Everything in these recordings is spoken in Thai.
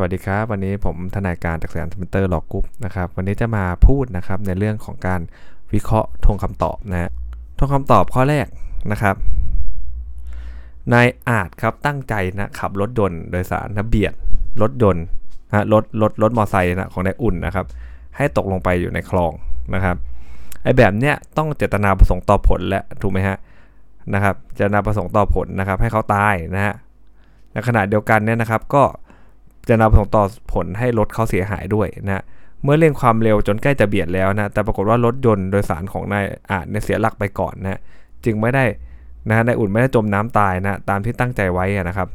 สวัสดีครับ วันนี้ผมทนายการจาก Siam Center Law Group นะครับวันนี้จะมาพูดนะครับในเรื่องของการวิเคราะห์ธงคำตอบนะฮะธงคำตอบข้อแรกนะครับนายอาจครับตั้งใจนะขับรถยนต์โดยสารนะเบียดรถยนต์นะรถรถรถมอเตอร์ไซค์นะของนายอุ่นนะครับ ให้ตกลงไปอยู่ในคลองนะครับไอ้แบบเนี้ยต้องเจตนาประสงค์ต่อผลแหละถูกไหมฮะนะครับเจตนาประสงค์ต่อผลนะครับ ให้เขาตายนะฮะในขณะเดียวกันเนี่ยนะครับ ก็ จะนำส่งต่อผลให้รถเขาเสียหายด้วยนะเมื่อเร่งความเร็วจนใกล้จะเบียดแล้วนะแต่ปรากฏว่ารถยนต์โดยสารของนายอาจเนี่ยเสียหลักไปก่อนนะจึงไม่ได้นะนายอุ่นไม่ได้จมน้ำตายนะตามที่ตั้งใจไว้นะครับ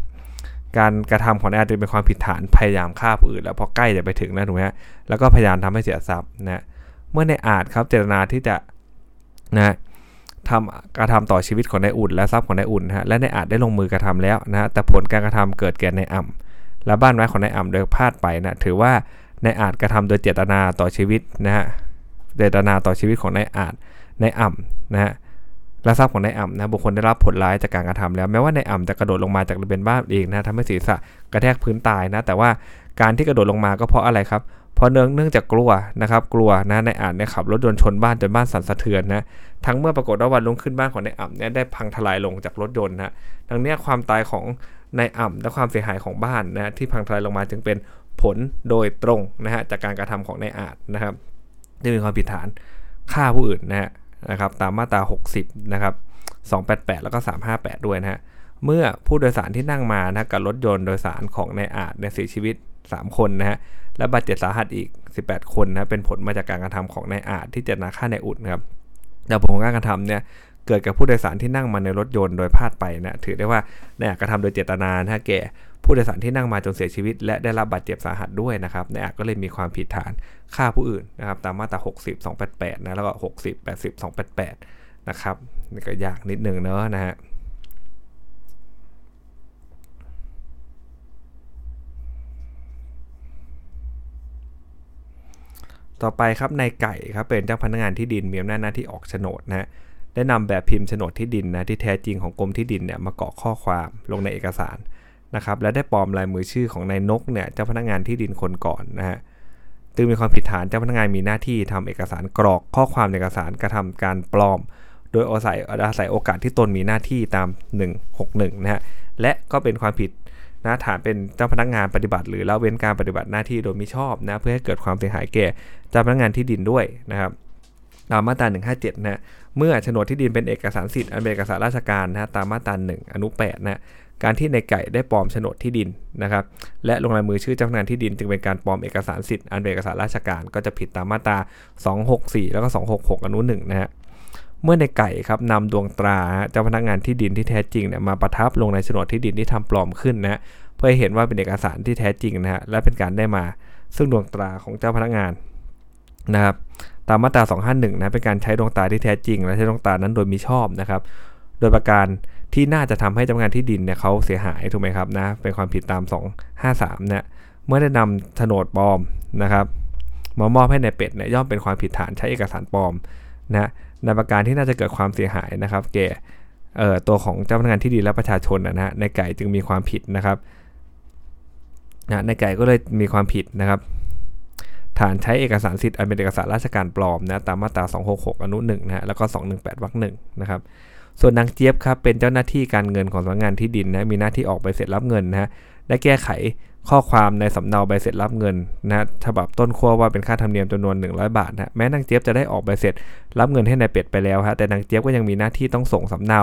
การกระทำของนายอาจจะเป็นความผิดฐานพยายามฆ่าผู้อื่นแล้วพอใกล้จะไปถึงนะถูกไหมแล้วก็พยายามทำให้เสียทรัพย์นะเมื่อในอาจครับเจตนาที่จะนะทำกระทำต่อชีวิตของนายอุ่น และทรัพย์ของนายอุ่นฮะและนายอาจได้ลงมือกระทำแล้วนะแต่ผลการกระทำเกิดแก่นายอ่ำ และบ้านไม้ของนายอ่ำโดยพลาดไปนะถือว่านายอาจกระทำโดยเจตนาต่อชีวิตนะฮะเจตนาต่อชีวิตของนายอาจนายอ่ำนะฮะและทรัพย์ของนายอ่ำนะบุคคลได้รับผลร้ายจากการกระทำแล้วแม้ว่านายอ่ำจะกระโดดลงมาจากระเบียงบ้านเองนะทำให้ศีรษะกระแทกพื้นตายนะแต่ว่าการที่กระโดดลงมาก็เพราะอะไรครับเพราะเนื่องเนื่องจากกลัวนะครับกลัวนะนายอ่ำเนี่ยขับรถยนต์ชนบ้านจนบ้านสั่นสะเทือนนะทั้งเมื่อปรากฏว่าวันรุ่งขึ้นบ้านของนายอ่ำเนี่ยได้พังทลายลงจากรถยนต์นะดังนี้ความตายของ ในอ่ำและความเสียหายของบ้านนะที่พังทลายลงมาจึงเป็นผลโดยตรงนะฮะจากการกระทำของนายอาจนะครับที่มีความผิดฐานฆ่าผู้อื่นนะฮะนะครับตามมาตรา 60 นะครับ 288 แล้วก็ 358 ด้วยนะฮะเมื่อผู้โดยสารที่นั่งมานะกับรถยนต์โดยสารของนายอาจเนี่ยเสียชีวิต 3 คนนะฮะและบาดเจ็บสาหัสอีก 18 คนนะเป็นผลมาจากการกระทำของนายอาจที่เจตนาฆ่านายอุ่นครับแต่ผลของการกระทำเนี่ย เกิดกับผู้โดยสารที่นั่งมาในรถยนต์โดยพลาดไปนะถือได้ว่าเนี่ยกระทำโดยเจตนาถ้าแก่ผู้โดยสารที่นั่งมาจนเสียชีวิต และได้รับบาดเจ็บสาหัสด้วยนะครับนายอาจก็เลยมีความผิดฐานฆ่าผู้อื่นนะครับตามมาตรา 60 288 นะแล้วก็ 60 80 288 นะครับนี่ก็ยากนิดนึงเนอะนะฮะต่อไปครับนายไก่ครับเป็นเจ้าพนักงานที่ดินมีอำนาจหน้าที่ออกโฉนดนะฮะ ได้นำแบบพิมพ์โฉนดที่ดินนะที่แท้จริงของกรมที่ดินเนี่ยมากรอกข้อความลงในเอกสารนะครับและได้ปลอมลายมือชื่อของนายนกเนี่ยเจ้าพนักงานที่ดินคนก่อนนะฮะจึงมีความผิดฐานเจ้าพนักงานมีหน้าที่ทำเอกสารกรอกข้อความในเอกสารกระทำการปลอม โดยอาศัยอาศัยโอกาสที่ตนมีหน้าที่ตาม 161นะฮะและก็เป็นความผิดนะฐานเป็นเจ้าพนักงานปฏิบัติหรือละเว้นการปฏิบัติหน้าที่โดยมิชอบนะเพื่อให้เกิดความเสียหายแก่เจ้าพนักงานที่ดินด้วยนะครับ ตามมาตรา 157 นะ เมื่อโฉนดที่ดินเป็นเอกสารสิทธิ์อันเป็นเอกสารราชการนะตามมาตรา 1 อนุ 8 นะ การที่ในไก่ได้ปลอมโฉนดที่ดินนะครับ และลงลายมือชื่อเจ้าพนักงานที่ดิน จึงเป็นการปลอมเอกสารสิทธิ์อันเป็นเอกสารราชการ ก็จะผิดตามมาตรา 264 แล้วก็ 266 อนุ 1 นะฮะเมื่อในไก่ครับนำดวงตราเจ้าพนักงานที่ดินที่แท้จริงเนี่ยมาประทับลงในโฉนดที่ดินที่ทำปลอมขึ้นนะเพื่อให้เห็นว่าเป็นเอกสารที่แท้จริงนะฮะและเป็นการได้มาซึ่งดวงตราของเจ้าพนักงานนะครับ ตามมาตรา 251 นะเป็นการใช้ดวงตาที่แท้จริง และใช้ดวงตานั้นโดยมิชอบนะครับ โดยประการที่น่าจะทำให้เจ้าพนักงานที่ดินเนี่ยเขาเสียหายถูกไหมครับนะเป็นความผิดตาม 253 เนี่ยเมื่อได้นำโฉนดปลอมนะครับมามอบให้ในเป็ดเนี่ยย่อมเป็นความผิดฐานใช้เอกสารปลอมนะในประการที่น่าจะเกิดความเสียหายนะครับ แก่ตัวของเจ้าพนักงานที่ดินและประชาชนนะฮะในไก่จึงมีความผิดนะครับนะในไก่ก็เลยมีความผิดนะครับ ฐานใช้เอกสารสิทธิ์อันเป็นเอกสารราชการปลอมนะตามมาตรา 266 อนุ1นะฮะแล้วก็ 218วรรคหนึ่งนะครับส่วนนางเจี๊ยบครับเป็นเจ้าหน้าที่การเงินของสำนักงานที่ดินนะมีหน้าที่ออกใบเสร็จรับเงินนะฮะได้แก้ไขข้อความในสำเนาใบเสร็จรับเงินนะฉบับต้นขั้วว่าเป็นค่าธรรมเนียมจำนวน 100 บาทนะแม้นางเจี๊ยบจะได้ออกใบเสร็จรับเงินให้นายเป็ดไปแล้วฮะแต่นางเจี๊ยบก็ยังมีหน้าที่ต้องส่งสำเนา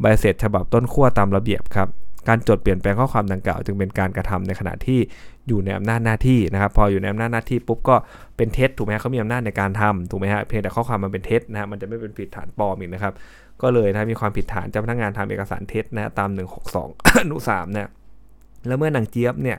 ใบเสร็จฉบับต้นขั้วตามระเบียบครับ การจดเปลี่ยนแปลงข้อความดังกล่าว จึงเป็นการกระทำในขณะที่อยู่ในอำนาจหน้าที่นะครับ พออยู่ในอำนาจหน้าที่ปุ๊บก็เป็นเท็จถูกไหมเขามีอำนาจในการทำถูกไหมฮะเพียงแต่ข้อความมันเป็นเท็จนะฮะมันจะไม่เป็นผิดฐานปลอมอีกนะครับ ก็เลยนะมีความผิดฐานเจ้าพนักงานทำเอกสารเท็จนะตาม 162อนุ3เนี่ยแล้วเมื่อนางเจี๊ยบเนี่ย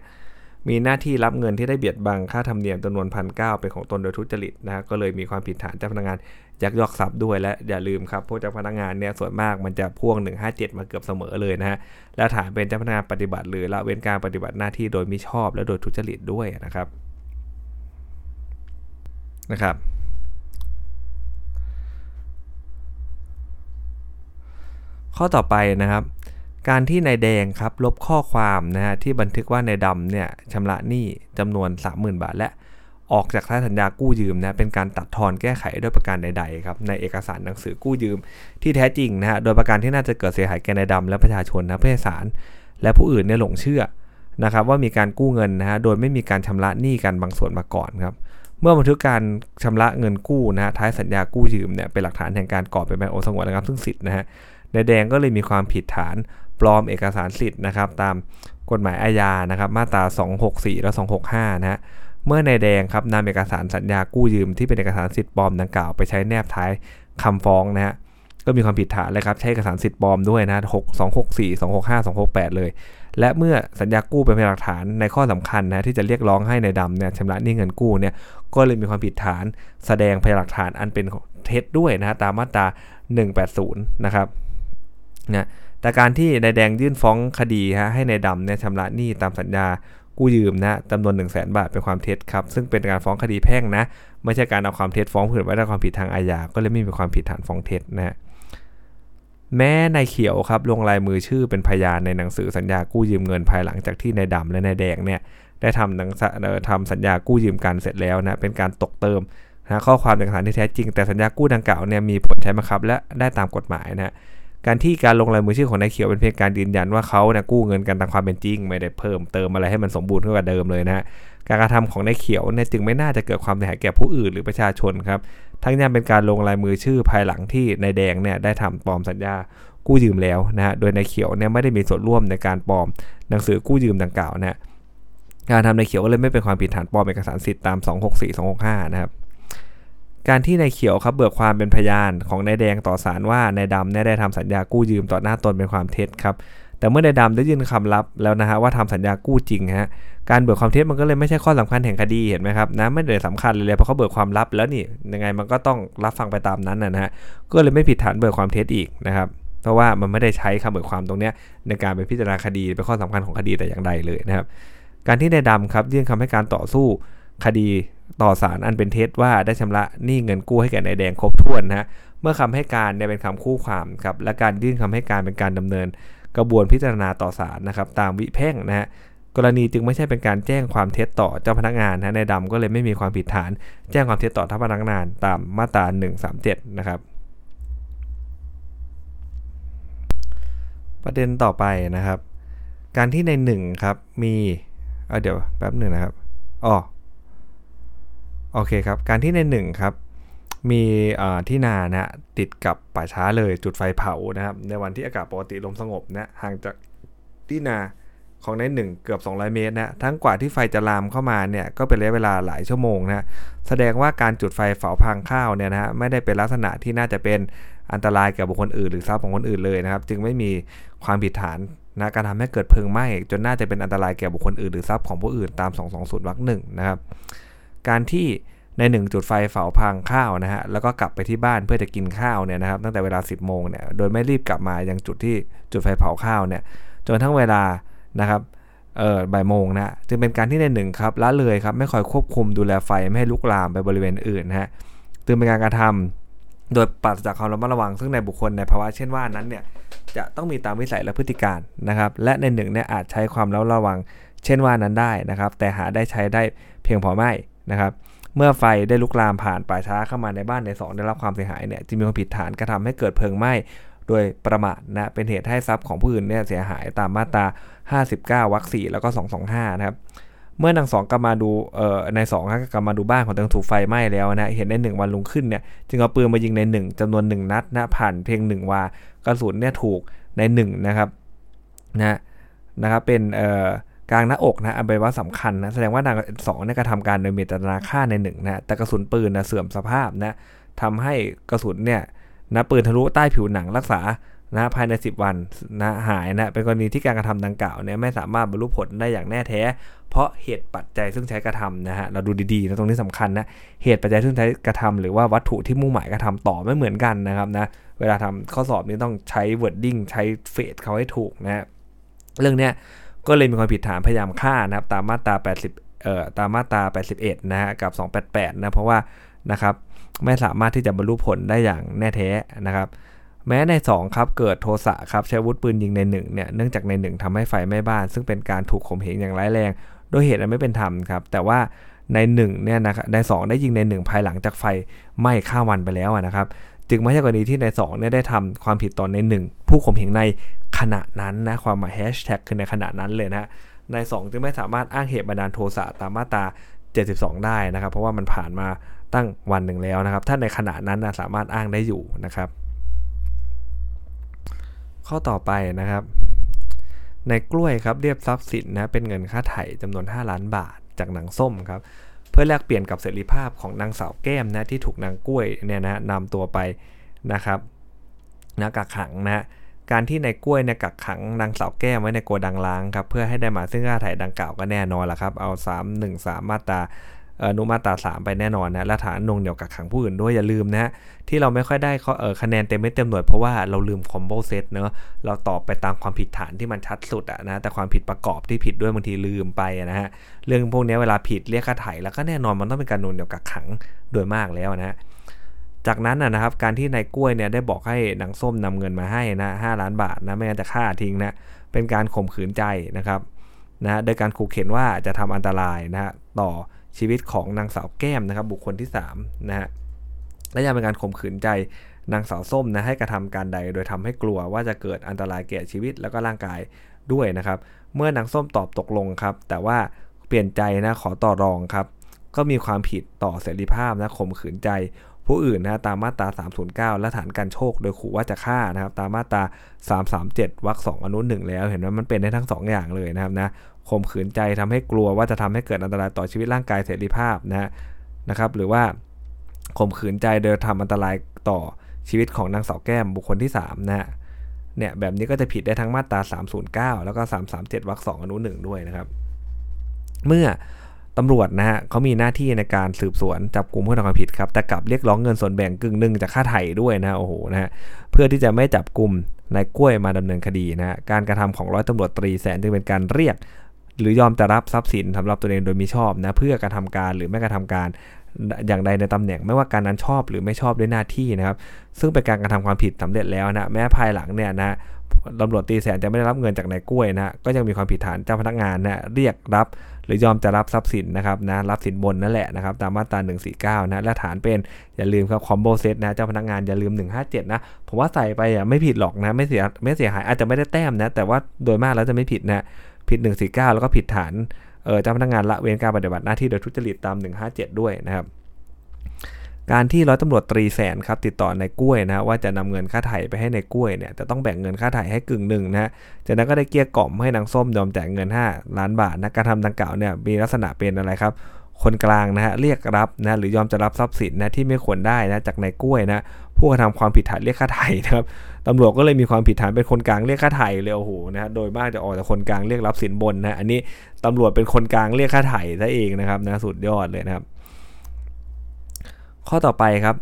มีหน้าที่รับเงินที่ได้เบียดบังค่าธรรมเนียมจำนวนพันเเป็นของตนโดยทุจริตนะก็เลยมีความผิดฐานเจ้าพนักงานยักยอกทรัพย์ด้วยและอย่าลืมครับพวกเจ้าพนักงานเนี่ยส่วนมากมันจะพ่วง 157 มาเกือบเสมอเลยนะฮะและฐานเป็นเจ้าพนักงานปฏิบัติ หรือละเว้นการปฏิบัติหน้าที่โดยมิชอบ และโดยทุจริตด้วยนะครับนะครับข้อต่อไปนะครับ การที่นายแดงครับลบข้อความนะฮะที่บันทึกว่านายดำเนี่ยชำระหนี้จำนวน 30,000 บาทและออกจากท้ายสัญญากู้ยืมนะเป็นการตัดทอนแก้ไขด้วยประการใดๆครับในเอกสารหนังสือกู้ยืม ที่แท้จริงนะฮะโดยประการที่น่าจะเกิดเสียหายแก่นายดำและประชาชนนะเพื่อศาลและผู้อื่นเนี่ยหลงเชื่อนะครับว่ามีการกู้เงินนะฮะโดยไม่มีการชำระหนี้กันบางส่วนมาก่อนครับเมื่อบันทึกการชำระเงินกู้นะฮะท้ายสัญญากู้ยืมเนี่ยเป็นหลักฐานแห่งการก่อเป็นใบโอสงวนนะครับซึ่งสิทธิ์นะฮะนายแดงก็เลยมีความผิดฐาน ปลอมเอกสารสิทธิ์นะครับ ตามกฎหมายอาญานะครับ มาตรา 264 และ 265 นะฮะเมื่อนายแดงครับนำเอกสารสัญญากู้ยืมที่เป็นเอกสารสิทธิ์ปลอมดังกล่าวไปใช้แนบท้ายคำฟ้องนะฮะก็มีความผิดฐานเลยครับใช้เอกสารสิทธิ์ปลอมด้วยนะ6 264 265 268 เลย และเมื่อสัญญากู้เป็นพยานหลักฐานในข้อสำคัญนะที่จะเรียกร้องให้ในายดำเนี่ยชำระหนี้เงินกู้เนี่ยก็เลยมีความผิดฐานแสดงพยานหลักฐานอันเป็นเท็จด้วยนะฮะตามมาตรา 180 นะครับนะ แต่การที่นายแดงยื่นฟ้องคดีฮะให้นายดำเนี่ยชำระหนี้ตามสัญญากู้ยืมนะจำนวน1 0 0 0 0แบาทเป็นความเท็จครับ ซึ่งเป็นการฟ้องคดีแพ่งนะ ไม่ใช่การเอาความเท็จฟ้องผู้อื่นไว้ในความผิดทางอาญา ก็เลยไม่มีความผิดฐานฟ้องเท็จนะฮะแม้นายเขียวครับลงลายมือชื่อเป็นพยานในหนังสือสัญญากู้ยืมเงินภายหลังจากที่นายดำและนายแดงเนี่ยได้ทำหนังทำสัญญากู้ยืมกันเสร็จแล้วนะเป็นการตกเติมนะข้อความเอกสารที่แท้จริง แต่สัญญากู้ดังกล่าวเนี่ยมีผลใช้บังคับ และได้ตามกฎหมายนะ การที่การลงลายมือชื่อของนายเขียวเป็นเพียงการยืนยันว่าเขาเนี่ยกู้เงินกันตามความเป็นจริง ไม่ได้เพิ่มเติมอะไรให้มันสมบูรณ์ขึ้นกว่าเดิมเลยนะการกระทำของนายเขียวเนี่ยจึงไม่น่าจะเกิดความเสียหายแก่ผู้อื่นหรือประชาชนครับ ทั้งยังเป็นการลงลายมือชื่อภายหลังที่นายแดงเนี่ยได้ทำปลอมสัญญากู้ยืมแล้วนะฮะโดยนายเขียวเนี่ยไม่ได้มีส่วนร่วมในการปลอม หนังสือกู้ยืมดังกล่าวนะการทำนายเขียวก็เลยไม่เป็นความผิดฐานปลอมเอกสารสิทธิ์ตาม 264 265 นะครับ การที่นายเขียวครับเบิกความเป็นพยานของนายแดงต่อศาลว่านายดำได้ทำสัญญากู้ยืมต่อหน้าตนเป็นความเท็จครับแต่เมื่อนายดำได้ยืนคำรับแล้วนะฮะว่าทำสัญญากู้จริงฮะการเบิกความเท็จมันก็เลยไม่ใช่ข้อสำคัญแห่งคดีเห็นไหมครับนะไม่ได้สำคัญเลยเพราะเขาเบิกความลับแล้วนี่ยังไงมันก็ต้องรับฟังไปตามนั้นนะฮะก็เลยไม่ผิดฐานเบิกความเท็จอีกนะครับเพราะว่ามันไม่ได้ใช้คำเบิกความตรงนี้ในการไปพิจารณาคดีเป็นข้อสำคัญของคดีแต่อย่างใดเลยนะครับการที่นายดำครับยื่นคำให้การต่อสู้คดี ต่อสารอันเป็นเท็จว่าได้ชำระหนี้เงินกู้ให้แก่นายแดงครบถ้วนนะฮะเมื่อคำให้การเนี่ยเป็นคำคู่ความครับและการยื่นคำให้การเป็นการดำเนิน กระบวนพิจารณาต่อศาลนะครับตามวิเพ่งนะฮะกรณีจึงไม่ใช่เป็นการแจ้งความเท็จต่อเจ้าพนักงานนะนายดำก็เลยไม่มีความผิดฐาน แจ้งความเท็จต่อเจ้าพนักงานตามมาตรา 137 นะครับ ประเด็นต่อไปนะครับ การที่ในหนึ่งครับมีเดี๋ยวแป๊บหนึ่งนะครับอ๋อ โอเคครับ การที่ในหนึ่งครับ มีที่นานะติดกับป่าช้าเลยจุดไฟเผานะครับ ในวันที่อากาศปกติลมสงบนะห่างจากที่นาของในหนึ่งเกือบ 200 เมตรนะทั้งกว่าที่ไฟจะลามเข้ามาเนี่ยก็เป็นระยะเวลาหลายชั่วโมงนะแสดงว่าการจุดไฟเผาพังข้าวเนี่ยนะฮะไม่ได้เป็นลักษณะที่น่าจะเป็นอันตรายแก่บุคคลอื่นหรือทรัพย์ของคนอื่นเลยนะครับ จึงไม่มีความผิดฐานนะการทำให้เกิดเพลิงไหม้จนน่าจะเป็นอันตรายแก่บุคคลอื่นหรือทรัพย์ของผู้อื่นตาม 220วรรคหนึ่งนะครับ การที่ในหนึ่งจุดไฟเผาพังข้าวนะฮะแล้วก็กลับไปที่บ้านเพื่อจะกินข้าวเนี่ยนะครับตั้งแต่เวลา 10โมงเนี่ยโดยไม่รีบกลับมายังจุดที่จุดไฟเผาข้าวเนี่ยจนทั้งเวลานะครับเออบ่ายโมงนะจึงเป็นการที่ในหนึ่งครับละเลยครับไม่คอยควบคุมดูแลไฟไม่ให้ลุกลามไปบริเวณอื่นนะฮะจึงเป็นการกระทำโดยปราศจากความระมัดระวังซึ่งในบุคคลในภาวะเช่นว่านั้นเนี่ยจะต้องมีตามวิสัยและพฤติการนะครับ และในหนึ่งเนี่ยอาจใช้ความระมัดระวัง เช่นว่านั้นได้นะครับ แต่หาได้ใช้ได้เพียงพอไม่ นะครับเมื่อไฟได้ลุกลามผ่านป่าช้าเข้ามาในบ้านใน2ได้รับความเสียหายเนี่ยจึงมีความผิดฐานกระทาให้เกิดเพลิงไหม้โดยประมาทนะเป็นเหตุให้ทรัพย์ของผู้อื่นเนี่ยเสียหายตามมาตรา 59วรรค4แล้วก็ 225 นะครับเมื่อนางสองกลับมาดูเอ่อในสองกลับมาดูบ้านของตางถูกไฟไหม้แล้วนะเห็นในหนึ่งวันลุงขึ้นเนี่ยจึงเอาปืนมายิงในหนึ่งจำนวนหนึ่งนัดนะผ่านเพียงหนึ่งวากระสุนเนี่ยถูกในหนึ่งนะครับนะนะครับเป็นเอ่อ กลางหน้าอกนะอันเป็นว่าสำคัญนะแสดงว่านางสองเนี่ยกระทำการโดยมีเจตนาฆ่าในหนึ่งนะแต่กระสุนปืนนะเสื่อมสภาพนะทำให้กระสุนเนี่ยนะปืนทะลุใต้ผิวหนังรักษานะภายใน 10 วันนะหายนะเป็นกรณีที่การกระทำดังกล่าวเนี่ยไม่สามารถบรรลุผลได้อย่างแน่แท้ เพราะเหตุปัจจัยซึ่งใช้กระทำนะฮะเราดูดีๆนะตรงนี้สำคัญนะเหตุปัจจัยซึ่งใช้กระทำหรือว่าวัตถุที่มุ่งหมายกระทำต่อไม่เหมือนกันนะครับนะเวลาทำข้อสอบนี้ต้องใช้ wording ใช้เฟสเขาให้ถูกนะเรื่องเนี้ย ก็เลยมีความผิดฐานพยายามฆ่านะครับตามมาตรา80เอ่อตามมาตรา81นะฮะกับ 288นะเพราะว่านะครับไม่สามารถที่จะบรรลุผลได้อย่างแน่แท้นะครับ แม้ใน 2 ครับ เกิดโทสะครับใช้วุธปืนยิงใน1เนี่ยเนื่องจากใน 1ทำให้ไฟไหม้บ้าน ซึ่งเป็นการถูกข่มเหงอย่างร้ายแรง โดยเหตุอันไม่เป็นธรรมครับ แต่ว่าใน1เนี่ยนะครับใน 2 ได้ยิงใน 1 ภายหลังจากไฟไหม้ข้าวันไปแล้วนะครับ จึงไม่ใช่กรณีที่ใน2เนี่ยได้ทำความผิดตอนใน1ผู้ข่มเหงในขณะนั้นนะความหมายแฮชแท็กคือในขณะนั้นเลยนะใน2จึงไม่สามารถอ้างเหตุบันดาลโทสะตามมาตรา72 ได้นะครับ เพราะว่ามันผ่านมาตั้งวันหนึ่งแล้วนะครับ ถ้าในขณะนั้นนะสามารถอ้างได้อยู่นะครับ ข้อต่อไปนะครับ ในกล้วยครับเรียบทรัพย์สินนะเป็นเงินค่าไถ่จำนวน 5 ล้านบาทจากหนางส้มครับ เพื่อแลกเปลี่ยนกับเสรีภาพของนางสาวแก้มนะที่ถูกนางกล้วยเนี่ยนะนำตัวไปนะครับนะกักขังนะการที่นายกล้วยเนี่ยกักขังนางสาวแก้มไว้ในโกดังล้างครับเพื่อให้ได้มาซึ่งค่าถ่ายดังกล่าวก็แน่นอนละครับเอา 3 1 3 มาตรา นุมาตรา3ไปแน่นอนนะและฐานนงเหนียวกักขังผู้อื่นด้วยอย่าลืมนะที่เราไม่ค่อยได้คะแนนเต็มไม่เต็มหน่วยเพราะว่าเราลืมคอมโบเซตเนอะเราตอบไปตามความผิดฐานที่มันชัดสุดอะนะแต่ความผิดประกอบที่ผิดด้วยบางทีลืมไปนะฮะเรื่องพวกนี้เวลาผิดเรียกค่าไถ่แล้วก็แน่นอนมันต้องเป็นการนงเหนียวกักขังโดยมากแล้วนะจากนั้นนะครับการที่นายกล้วยเนี่ยได้บอกให้นางส้มนำเงินมาให้นะห้าล้านบาทนะไม่งั้นจะฆ่าทิ้งนะเป็นการข่มขืนใจนะครับนะโดยการขู่เข็นว่าจะทำอันตรายนะต่อ ชีวิตของนางสาวแก้มนะครับ บุคคลที่3นะฮะและยังเป็นการข่มขืนใจนางสาวส้มนะให้กระทำการใด โดยทำให้กลัวว่าจะเกิดอันตรายแก่ชีวิตแล้วก็ร่างกายด้วยนะครับ เมื่อนางส้มตอบตกลงครับ แต่ว่าเปลี่ยนใจนะขอต่อรองครับ ก็มีความผิดต่อเสรีภาพนะข่มขืนใจ ผู้อื่นนะตามมาตรา 309 และฐานการโชค โดยขู่ว่าจะฆ่านะครับ ตามมาตรา 337วรรคสองอนุหนึ่งแล้ว เห็นว่ามันเป็นได้ทั้ง 2 อย่างเลยนะครับนะ ข่มขืนใจทำให้กลัวว่าจะทำให้เกิดอันตรายต่อชีวิตร่างกายเสรีภาพนะนะครับ หรือว่าข่มขืนใจโดยทำอันตรายต่อชีวิตของนางสาวแก้มบุคคลที่3นะเนี่ยแบบนี้ก็จะผิดได้ทั้งมาตรา 309 แล้วก็ 337วรรคสองอนุหนึ่งด้วยนะครับ เมื่อตำรวจนะฮะเขามีหน้าที่ในการสืบสวนจับกลุ่มผู้ทำความผิดครับ แต่กลับเรียกร้องเงินส่วนแบ่งกึ่งหนึ่งจากค่าไถ่ด้วยนะโอ้โหนะฮะเพื่อที่จะไม่จับกลุ่มนายกล้วยมาดำเนินคดีนะฮะการกระทำของร้อยตำรวจตรีแสนจึงเป็นการเรียก หรือยอมจะรับทรัพย์สินสำหรับตัวเองโดยมิชอบนะเพื่อกระทำการหรือไม่กระทำการอย่างใดในตำแหน่งไม่ว่าการนั้นชอบหรือไม่ชอบด้วยหน้าที่นะครับ ซึ่งเป็นการกระทำความผิดสำเร็จแล้วนะแม้ภายหลังเนี่ยนะตำรวจตีแสนจะไม่ได้รับเงินจากนายกล้วยนะก็ยังมีความผิดฐานเจ้าพนักงานนะเรียกรับ หรือยอมจะรับทรัพย์สินนะครับนะรับสินบนนั่นแหละนะครับตามมาตรา149นะและฐานเป็นอย่าลืมครับคอมโบเซตนะเจ้าพนักงานอย่าลืม 157นะผมว่าใส่ไปอะไม่ผิดหรอกนะไม่เสียไม่เสียหายอาจจะไม่ได้แต้มนะแต่ว่าโดยมากแล้วจะไม่ผิดนะ ผิด 149 แล้วก็ผิดฐานเจ้าพนักงานละเว้นการปฏิบัติหน้าที่โดยทุจริตตาม 157 ด้วยนะครับ การที่ร้อยตำรวจตรีแสนครับติดต่อในกล้วยนะว่าจะนำเงินค่าไถ่ไปให้ในกล้วยเนี่ยจะต้องแบ่งเงินค่าไถ่ให้กึ่งหนึ่งนะจากนั้นก็ได้เกลี้ยกล่อมให้นางส้มยอมจ่ายเงิน 5 ล้านบาทนะการทำดังกล่าวเนี่ยมีลักษณะเป็นอะไรครับ คนกลางนะฮะเรียกรับนะหรือยอมจะรับทรัพย์สินนะที่ไม่ควรได้นะจากนายกล้วยนะผู้กระทำความผิดฐานเรียกค่าไถ่นะครับตำรวจก็เลยมีความผิดฐานเป็นคนกลางเรียกค่าไถ่เลยโอ้โหนะโดยมากจะออกจากคนกลางเรียกรับสินบนนะอันนี้ตำรวจเป็นคนกลางเรียกค่าไถ่ซะเองนะครับนะสุดยอดเลยนะครับข้อต่อไปครับ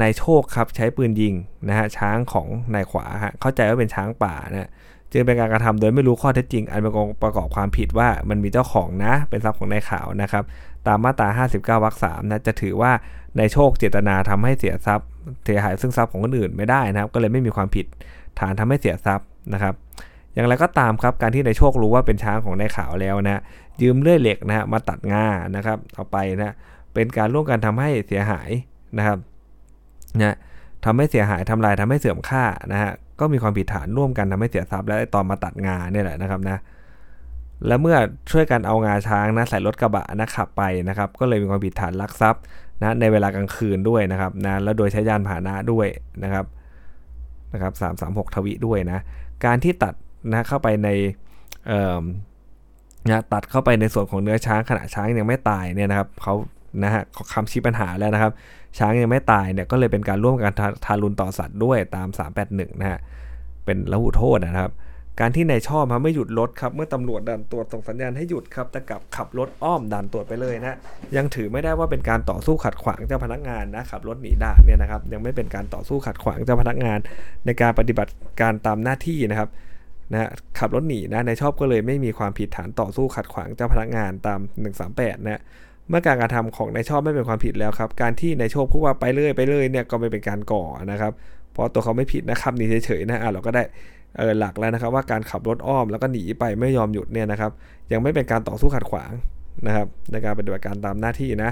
นายโชคครับใช้ปืนยิงนะฮะช้างของนายขวาฮะเข้าใจว่าเป็นช้างป่านะจึงเป็นการกระทำโดยไม่รู้ข้อเท็จจริง อันเป็นองประกอบความผิดว่ามันมีเจ้าของนะเป็นทรัพย์ของนายขาวนะครับ ตามมาตรา 59วรรคสามนะจะถือว่าในโชคเจตนาทำให้เสียทรัพย์เสียหายซึ่งทรัพย์ของคนอื่นไม่ได้นะครับ ก็เลยไม่มีความผิดฐานทำให้เสียทรัพย์นะครับ อย่างไรก็ตามครับการที่นายโชครู้ว่าเป็นช้างของนายขาวแล้วนะยืมเลื่อยเหล็กนะฮะมาตัดงานะครับเอาไปนะเป็นการร่วมกันทำให้เสียหายนะครับนะทำให้เสียหายทำลายทำให้เสื่อมค่านะฮะก็มีความผิดฐานร่วมกันทำให้เสียทรัพย์และตอนมาตัดงาเนี่ยแหละนะครับนะ และเมื่อช่วยกันเอางาช้างนะใส่รถกระบะนะขับไปนะครับ ก็เลยมีความผิดฐานลักทรัพย์นะในเวลากลางคืนด้วยนะครับนะแล้วโดยใช้ยานพาหนะด้วยนะครับนะครับสามสามหกทวิด้วยนะการที่ตัดนะเข้าไปในเอ่อนะตัดเข้าไปในส่วนของเนื้อช้างขณะช้างยังไม่ตายเนี่ยนะครับเขานะฮะคำชี้ปัญหาแล้วนะครับ ช้างยังไม่ตายเนี่ยก็เลยเป็นการร่วมกันทารุณต่อสัตว์ด้วยตาม 381นะฮะเป็นละหุโทษนะครับ การที่นายชอบไม่หยุดรถครับเมื่อตำรวจด่านตรวจส่งสัญญาณให้หยุดครับแต่กลับขับรถอ้อมด่านตรวจไปเลยนะยังถือไม่ได้ว่าเป็นการต่อสู้ขัดขวางเจ้าพนักงานนะขับรถหนีด่านเนี่ยนะครับยังไม่เป็นการต่อสู้ขัดขวางเจ้าพนักงาน ในการปฏิบัติการตามหน้าที่นะครับนะขับรถหนีนะนายชอบก็เลยไม่มีความผิดฐานต่อสู้ขัดขวางเจ้าพนักงานตาม 138นะเมื่อการกระทำของนายชอบไม่เป็นความผิดแล้วครับ การที่นายโชคพูดว่าไปเรื่อยไปเรื่อยเนี่ยก็ไม่เป็นการก่อนะครับ เพราะตัวเขาไม่ผิดนะครับหนีเฉยๆนะอะเราก็ได้ หลักแล้วนะครับว่าการขับรถอ้อมแล้วก็หนีไปไม่ยอมหยุดเนี่ยนะครับ ยังไม่เป็นการต่อสู้ขัดขวางนะครับในการปฏิบัติการตามหน้าที่นะ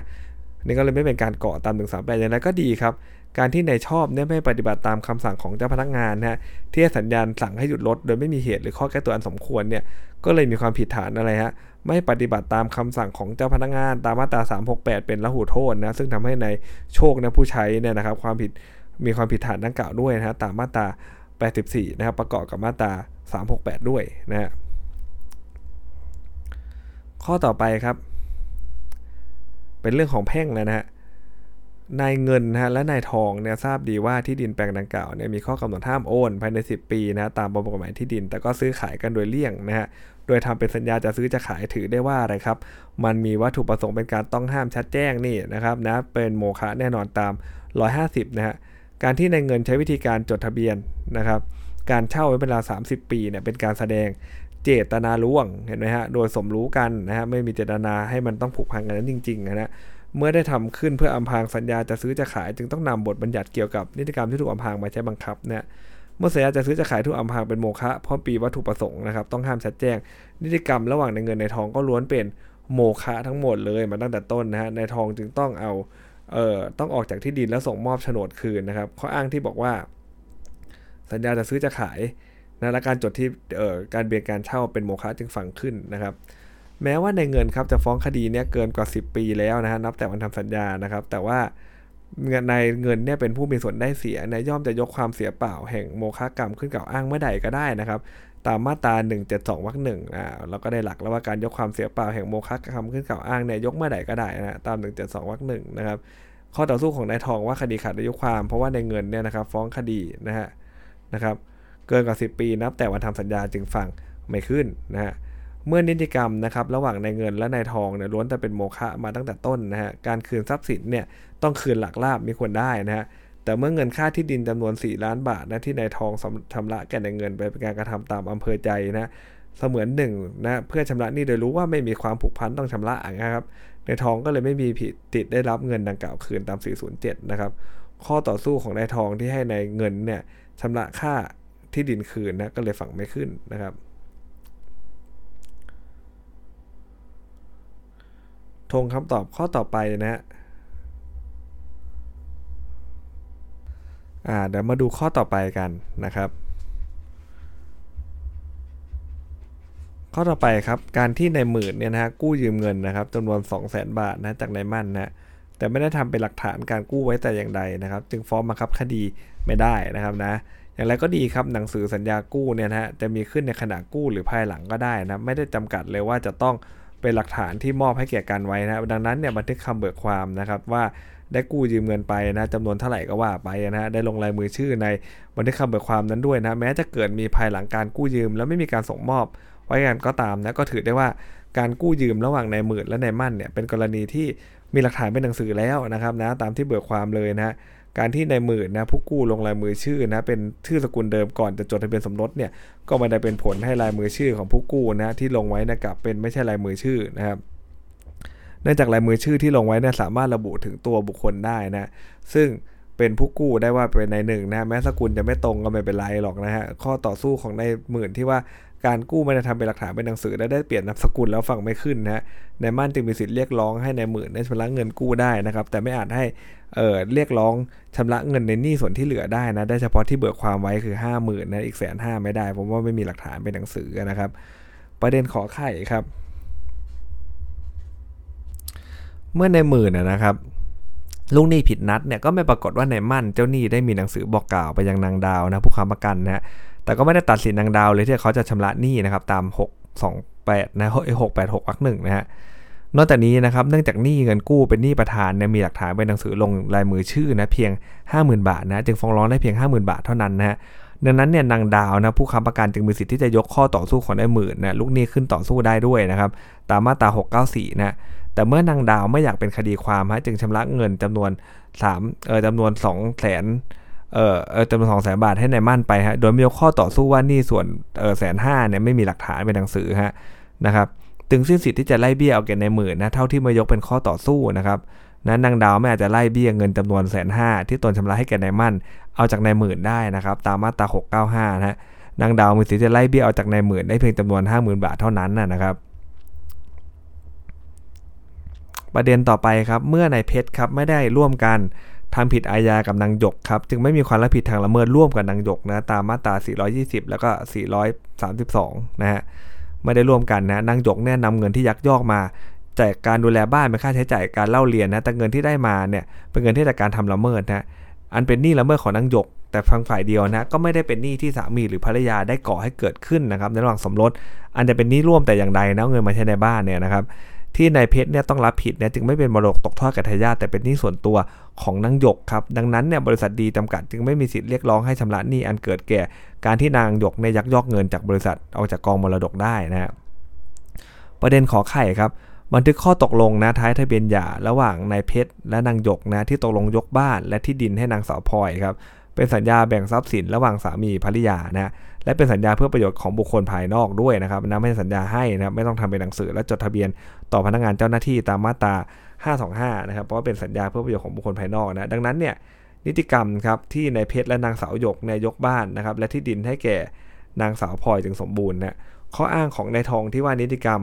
นี่ก็เลยไม่เป็นการเกาะตามถึงสามแปดอย่างไรก็ดีครับ การที่นายชอบเนี่ยไม่ปฏิบัติตามคำสั่งของเจ้าพนักงานนะฮะที่สัญญาณสั่งให้หยุดรถโดยไม่มีเหตุหรือข้อแก้ตัวอันสมควรเนี่ยก็เลยมีความผิดฐานอะไรฮะไม่ปฏิบัติตามคำสั่งของเจ้าพนักงาน ตามมาตรา 368 เป็นละหูโทษนะซึ่งทำให้ในโชคนะผู้ใช้เนี่ยนะครับความผิดมีความผิดฐานดังกล่าวด้วยนะฮะตามมาตรา 84 นะครับ ประกอบกับมาตรา 368 ด้วยนะฮะข้อต่อไปครับ เป็นเรื่องของแพ่งแล้วนะฮะนายเงินนะฮะและนายทองเนี่ยทราบดีว่าที่ดินแปลงดังกล่าวเนี่ยมีข้อกำหนดห้ามโอนภายใน 10 ปีนะตามประมวลกฎหมายที่ดิน แต่ก็ซื้อขายกันโดยเลี่ยงนะฮะโดยทำเป็นสัญญาจะซื้อจะขายถือได้ว่าอะไรครับ มันมีวัตถุประสงค์เป็นการต้องห้ามชัดแจ้งนี่นะครับนะเป็นโมฆะแน่นอนตาม 150 นะฮะ การที่ในเงินใช้วิธีการจดทะเบียนนะครับ การเช่าไว้เป็นเวลา 30 ปีเนี่ยเป็นการแสดงเจตนาล่วงเห็นไหมฮะ โดยสมรู้กันนะฮะไม่มีเจตนาให้มันต้องผูกพันกันนั้นจริงๆนะฮะเมื่อได้ทำขึ้นเพื่ออำพางสัญญาจะซื้อจะขาย จึงต้องนำบทบัญญัติเกี่ยวกับนิติกรรมที่ถูกอำพางมาใช้บังคับเนี่ยเมื่อสัญญาจะซื้อจะขายถูกอำพางเป็นโมฆะเพราะปีวัตถุประสงค์นะครับต้องห้ามชัดแจ้ง นิติกรรมระหว่างในเงินในทองก็ล้วนเป็นโมฆะทั้งหมดเลยมาตั้งแต่ต้นนะฮะในทองจึงต้องเอา เอ่อต้องออกจากที่ดินแล้วส่งมอบโฉนดคืนนะครับข้ออ้างที่บอกว่า สัญญาจะซื้อจะขายนะและการจดที่เอ่อการเบียดการเช่าเป็นโมฆะจึงฝังขึ้นนะครับ แม้ว่าในเงินครับจะฟ้องคดีเนี้ยเกินกว่า 10 ปีแล้วนะฮะนับแต่วันทำสัญญานะครับ แต่ว่าในเงินเนี่ยเป็นผู้มีส่วนได้เสียนย่อมจะยกความเสียเปล่าแห่งโมฆะกรรมขึ้นกล่าวอ้างเมื่อใดก็ได้นะครับ ตามมาตรา 172วรรคหนึ่งอ่าเราก็ได้หลักแล้วว่าการยกความเสียเปล่าแห่งโมฆะกรรมขึ้นกล่าวอ้างเนี่ยยกเมื่อใดก็ได้นะตาม 172วรรคหนึ่งนะครับข้อต่อสู้ของนายทองว่าคดีขาดอายุความ เพราะว่าในเงินเนี่ยนะครับฟ้องคดีนะฮะนะครับเกินกว่า 10 ปีนับแต่วันทำสัญญาจึงฟังไม่ขึ้นนะฮะเมื่อนิติกรรมนะครับระหว่างนายเงินและนายทองเนี่ยล้วนแต่เป็นโมฆะมาตั้งแต่ต้นนะฮะการคืนทรัพย์สินเนี่ยต้องคืนหลักลาบมีควรได้นะฮะ แต่เมื่อเงินค่าที่ดินจำนวน 4 ล้านบาทนะที่นายทองชำระแก่นายเงินไปเป็นการกระทำตามอำเภอใจนะเสมือนหนึ่งนะเพื่อชำระนี้โดยรู้ว่าไม่มีความผูกพันต้องชำระนะครับนายทองก็เลยไม่มีผิดติดได้รับเงินดังกล่าวคืนตาม 407 นะครับ ข้อต่อสู้ของนายทองที่ให้ในายเงินเนี่ยชำระค่าที่ดินคืนนะก็เลยฝังไม่ขึ้นนะครับทงคำตอบข้อต่อไปนะฮะ อ่าเดี๋ยวมาดูข้อต่อไปกันนะครับ ข้อต่อไปครับการที่ในหมื่นเนี่ยนะฮะกู้ยืมเงินนะครับจำนวน 2 0 0 0 0 0บาทนะจากนายมั่นนะแต่ไม่ได้ทำเป็นหลักฐานการกู้ไว้แต่อย่างใดนะครับ จึงฟ้องบังคับคดีไม่ได้นะครับนะอย่างไรก็ดีครับหนังสือสัญญากู้เนี่ยนะฮะจะมีขึ้นในขณะกู้หรือภายหลังก็ได้นะไม่ได้จำกัดเลยว่าจะต้อง เป็นหลักฐานที่มอบให้แก่กันไว้นะดังนั้นเนี่ยบันทึกคำเบิกความนะครับว่าได้กู้ยืมเงินไปนะจำนวนเท่าไหร่ก็ว่าไปนะได้ลงลายมือชื่อในบันทึกคำเบิกความนั้นด้วยนะแม้จะเกิดมีภายหลังการกู้ยืม แล้วไม่มีการส่งมอบไว้กันก็ตามนะก็ถือได้ว่าการกู้ยืมระหว่างนายหมื่นและนายมั่นเนี่ยเป็นกรณีที่มีหลักฐานเป็นหนังสือแล้วนะครับนะตามที่เบิกความเลยนะ การที่ในหมื่นนะผู้กู้ลงลายมือชื่อนะเป็นชื่อสกุลเดิมก่อนจะจดทะเบียนสมรสเนี่ยก็ไม่ได้เป็นผลให้ลายมือชื่อของผู้กู้นะที่ลงไว้นะกับเป็นไม่ใช่ลายมือชื่อนะครับเนื่องจากลายมือชื่อที่ลงไว้เนี่ยสามารถระบุถึงตัวบุคคลได้นะซึ่งเป็นผู้กู้ได้ว่าเป็นในหนึ่งนะแม้สกุลจะไม่ตรงก็ไม่เป็นไรหรอกนะฮะข้อต่อสู้ของในหมื่นที่ว่า การกู้ไม่ได้ทำเป็นหลักฐานเป็นหนังสือและได้เปลี่ยนนามสกุลแล้วฟังไม่ขึ้นนะในายมั่นจึงมีสิทธิ์เรียกร้องให้ในหมื่นได้ชำระเงินกู้ได้นะครับ แต่ไม่อาจให้เอ่อเรียกร้องชำระเงินในหนี้ส่วนที่เหลือได้นะได้เฉพาะที่เบิกความไว้คือ5 0,000นะอีกแสนห้าไม่ได้ผมว่าไม่มีหลักฐานเป็นหนังสือนะครับ ประเด็นขอไข่ครับ เมื่อในหมื่นนะครับลูกหนี้ผิดนัดเนี่ยก็ไม่ปรากฏว่าในมั่นเจ้าหนี้ได้มีหนังสือบอกกล่าวไปยังนางดาวนะผู้ค้ำประกันนะ แต่ก็ไม่ได้ตัดสินนางดาวเลยที่เขาจะชำระหนี้นะครับตาม 628นะ686วรรคหนึ่งนะฮะนอกจากนี้นะครับเนื่องจากหนี้เงินกู้เป็นหนี้ประธานเนี่ยมีหลักฐานเป็นหนังสือลงลายมือชื่อนะเพียง 50,000 บาทนะจึงฟ้องร้องได้เพียง 50,000 บาทเท่านั้นนะฮะดังนั้นเนี่ยนางดาวนะผู้ค้ำประกันจึงมีสิทธิ์ที่จะยกข้อต่อสู้ของได้หมื่นนะลูกหนี้ขึ้นต่อสู้ได้ด้วยนะครับตามมาตรา 694 นะแต่เมื่อนางดาวไม่อยากเป็นคดีความฮะจึงชำระเงินจำนวน3เออจำนวน2 0 0แสน เออเออจำนวนสองแสนบาทให้ในมั่นไปฮะโดยไม่ยกข้อต่อสู้ว่านี่ส่วนเออแสนห้าเนี่ยไม่มีหลักฐานเป็นหนังสือฮะนะครับจึงสิ้นสิทธิ์ที่จะไล่เบี้ยเอาเก็บในหมื่นนะเท่าที่มายกเป็นข้อต่อสู้นะครับนะนนางดาวไม่อาจจะไล่เบี้ยเงินจำนวนแสนห้าที่ตนชำระให้แก่นายมั่น เอาจากนายหมื่นได้นะครับตามมาตรา695นะนางดาวมีสิทธิ์จะไล่เบี้ยเอาจากนายหมื่นได้เพียงจำนวน 50,000 บาทเท่านั้นนะครับประเด็นต่อไปครับเมื่อนายเพชรครับไม่ได้ร่วมกัน ทำผิดอาญากับนางหยกครับ จึงไม่มีความรับผิดทางละเมิดร่วมกับนางหยกนะตามมาตรา 420 แล้วก็ 432 นะฮะไม่ได้ร่วมกันนะนางหยกเนี่ยนำเงินที่ยักยอกมาจากการดูแลบ้านเป็นค่าใช้จ่ายการเล่าเรียนนะแต่เงินที่ได้มาเนี่ยเป็นเงินที่จากการทำละเมิดนะอันเป็นหนี้ละเมิดของนางหยก แต่ฟังฝ่ายเดียวนะก็ไม่ได้เป็นหนี้ที่สามีหรือภรรยาได้ก่อให้เกิดขึ้นนะครับในระหว่างสมรสอันจะเป็นหนี้ร่วมแต่อย่างใดนะเงินมาใช้ในบ้านเนี่ยนะครับ ที่นายเพชรเนี่ยต้องรับผิดเนี่ยจึงไม่เป็นมรดกตกทอดกับทายาทแต่เป็นหนี้ส่วนตัวของนางหยกครับ ดังนั้นเนี่ยบริษัทดีจำกัดจึงไม่มีสิทธิ์เรียกร้องให้ชำระหนี้อันเกิดแก่ การที่นางหยกในยักยอกเงินจากบริษัทเอาจากกองมรดกได้นะครับประเด็นขอไข่ครับบันทึกข้อตกลงนะท้ายทะเบียนหย่าระหว่างนายเพชรและนางหยกนะที่ตกลงยกบ้านและที่ดินให้นางสาวพลอยครับเป็นสัญญาแบ่งทรัพย์สินระหว่างสามีภรรยานะ และเป็นสัญญาเพื่อประโยชน์ของบุคคลภายนอกด้วยนะครับนะไม่ใช่สัญญาให้นะครับไม่ต้องทำเป็นหนังสือและจดทะเบียนต่อพนักงานเจ้าหน้าที่ตามมาตรา 525 นะครับเพราะว่าเป็นสัญญาเพื่อประโยชน์ของบุคคลภายนอกนะดังนั้นเนี่ยนิติกรรมครับที่นายเพชรและนางสาวหยกนี่ยยกบ้านนะครับและที่ดินให้แก่นางสาวพลอยจึงสมบูรณ์นะข้ออ้างของนายทองที่ว่านิติกรรม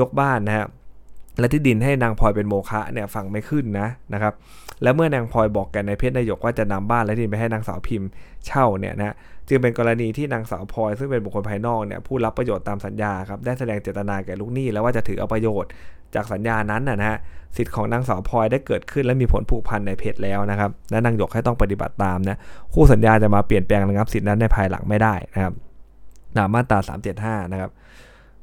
ยกบ้านนะครับและที่ดินให้นางพลอยเป็นโมฆะเนี่ยฟังไม่ขึ้นนะนะครับและเมื่อนางพลอยบอกแกนายเพชรนายกว่าจะนำบ้านและที่ดินไปให้นางสาวพิมพ์เช่าเนี่ยนะจึงเป็นกรณีที่นางสาวพลอยซึ่งเป็นบุคคลภายนอกเนี่ยผู้รับประโยชน์ตามสัญญาครับได้แสดงเจตนาแก่ลูกหนี้แล้วว่าจะถือเอาประโยชน์จากสัญญานั้นนะฮะสิทธิ์ของนางสาวพลอยได้เกิดขึ้นและมีผลผูกพันในเพชรแล้วนะครับและนางหยกให้ต้องปฏิบัติตามนะคู่สัญญาจะมาเปลี่ยนแปลงระงับสิทธินั้นในภายหลังไม่ได้นะครับตามมาตรา 375 นะครับ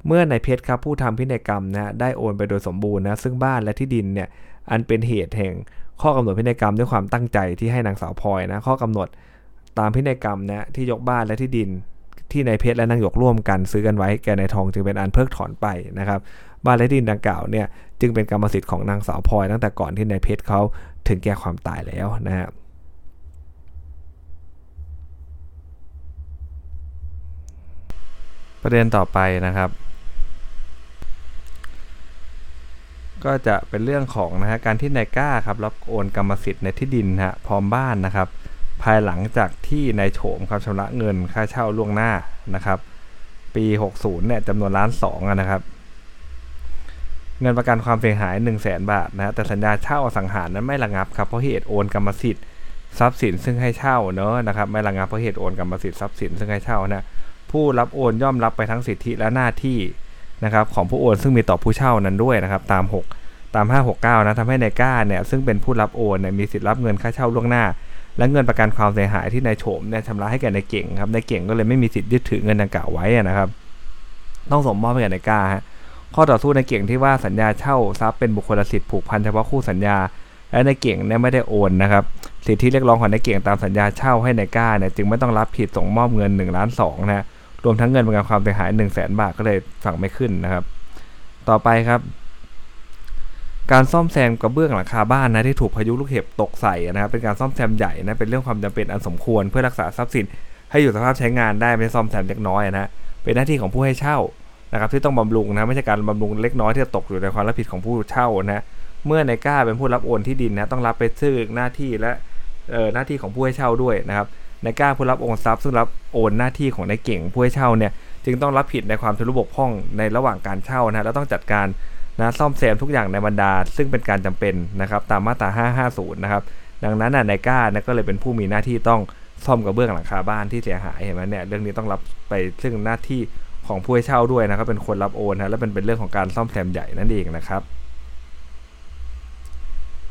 เมื่อในเพชรครับผู้ทำพินัยกรรมนะได้โอนไปโดยสมบูรณ์นะซึ่งบ้านและที่ดินเนี่ยอันเป็นเหตุแห่งข้อกำหนดพินัยกรรมด้วยความตั้งใจที่ให้นางสาวพลอยนะข้อกำหนด ตามพินัยกรรมนะที่ยกบ้านและที่ดินที่นายเพชรและนางหยกร่วมกันซื้อกันไว้แก่นายทองจึงเป็นอันเพิกถอนไปนะครับ บ้านและดินดังกล่าวเนี่ยจึงเป็นกรรมสิทธิ์ของนางสาวพลอยตั้งแต่ก่อนที่นายเพชรเขาถึงแก่ความตายแล้วนะครับประเด็นต่อไปนะครับ ก็จะเป็นเรื่องของนะฮะการที่นายก้าครับรับโอนกรรมสิทธิ์ในที่ดินฮะพร้อมบ้านนะครับ ภายหลังจากที่นายโฉมครับชำระเงินค่าเช่าล่วงหน้านะครับ ปี 60เนี่ยจำนวนล้านสองนะครับ เงินประกันความเสียหาย 1 0 0 0 0แสนบาทนะแต่สัญญาเช่าอสังหารนั้นไม่ระงับครับเพราะเหตุโอนกรรมสิทธิ์ทรัพย์สินซึ่งให้เช่าเนอะนะครับไม่ระงับเพราะเหตุโอนกรรมสิทธิ์ทรัพย์สินซึ่งให้เช่านะผู้รับโอนย่อมรับไปทั้งสิทธิและหน้าที่นะครับของผู้โอนซึ่งมีต่อผู้เช่านั้นด้วยนะครับตาม 6 ตาม 569นะทำให้นายก้าเนี่ยซึ่งเป็นผู้รับโอนเนี่ยมีสิทธิรับเงินค่าเช่าล่วงหน้า และเงินประกันความเสียหายที่นายโฉมเนี่ยชำระให้แก่นายเก่งครับนายเก่งก็เลยไม่มีสิทธิ์ยึดถือเงินดังกล่าวไว้นะครับ ต้องส่งมอบให้แก่นายก้าฮะข้อต่อสู้นายเก่งที่ว่าสัญญาเช่าทรัพย์เป็นบุคคลสิทธิ์ผูกพันเฉพาะคู่สัญญา และนายเก่งเนี่ยไม่ได้โอนนะครับสิทธิเรียกร้องของนายเก่งตามสัญญาเช่าให้นายก้าเนี่ยจึงไม่ต้องรับผิดส่งมอบเงิน1ล้าน2นะรวมทั้งเงินประกันความเสียหาย1 0 0 0 0แบาทก็เลยฝั่งไม่ขึ้นนะครับ ต่อไปครับ การซ่อมแซมกระเบื้องหลังคาบ้านนะที่ถูกพายุลูกเห็บตกใส่นะครับเป็นการซ่อมแซมใหญ่นะเป็นเรื่องความจำเป็นอันสมควรเพื่อรักษาทรัพย์สิน ให้อยู่สภาพใช้งานได้ไม่ซ่อมแซมเล็กน้อยนะเป็นหน้าที่ของผู้ให้เช่านะครับที่ต้องบำรุงนะไม่ใช่การบำรุงเล็กน้อยที่จะตกอยู่ในความรับผิดของผู้เช่านะเมื่อในกล้าเป็นผู้รับโอนที่ดินนะต้องรับไปซึ่งหน้าที่และหน้าที่ของผู้ให้เช่าด้วยนะครับนายก้าผู้รับโอนทรัพย์ซึ่งรับโอนหน้าที่ของนายเก่งผู้ให้เช่าเนี่ยจึงต้องรับผิดในความทุรบกพร่องในระหว่างการเช่านะแล้วต้องจัดการ นะซ่อมแซมทุกอย่างในบรรดา ซึ่งเป็นการจำเป็นนะครับตามมาตรา 550 นะครับดังนั้นนายก้านะก็เลยเป็นผู้มีหน้าที่ต้องซ่อมกระเบื้องหลังคาบ้านที่เสียหายเห็นไหมเนี่ยเรื่องนี้ต้องรับไปซึ่งหน้าที่ของผู้ให้เช่าด้วยนะครับเป็นคนรับโอนนะและเป็นเป็นเรื่องของการซ่อมแซมใหญ่นั่นเองนะครับ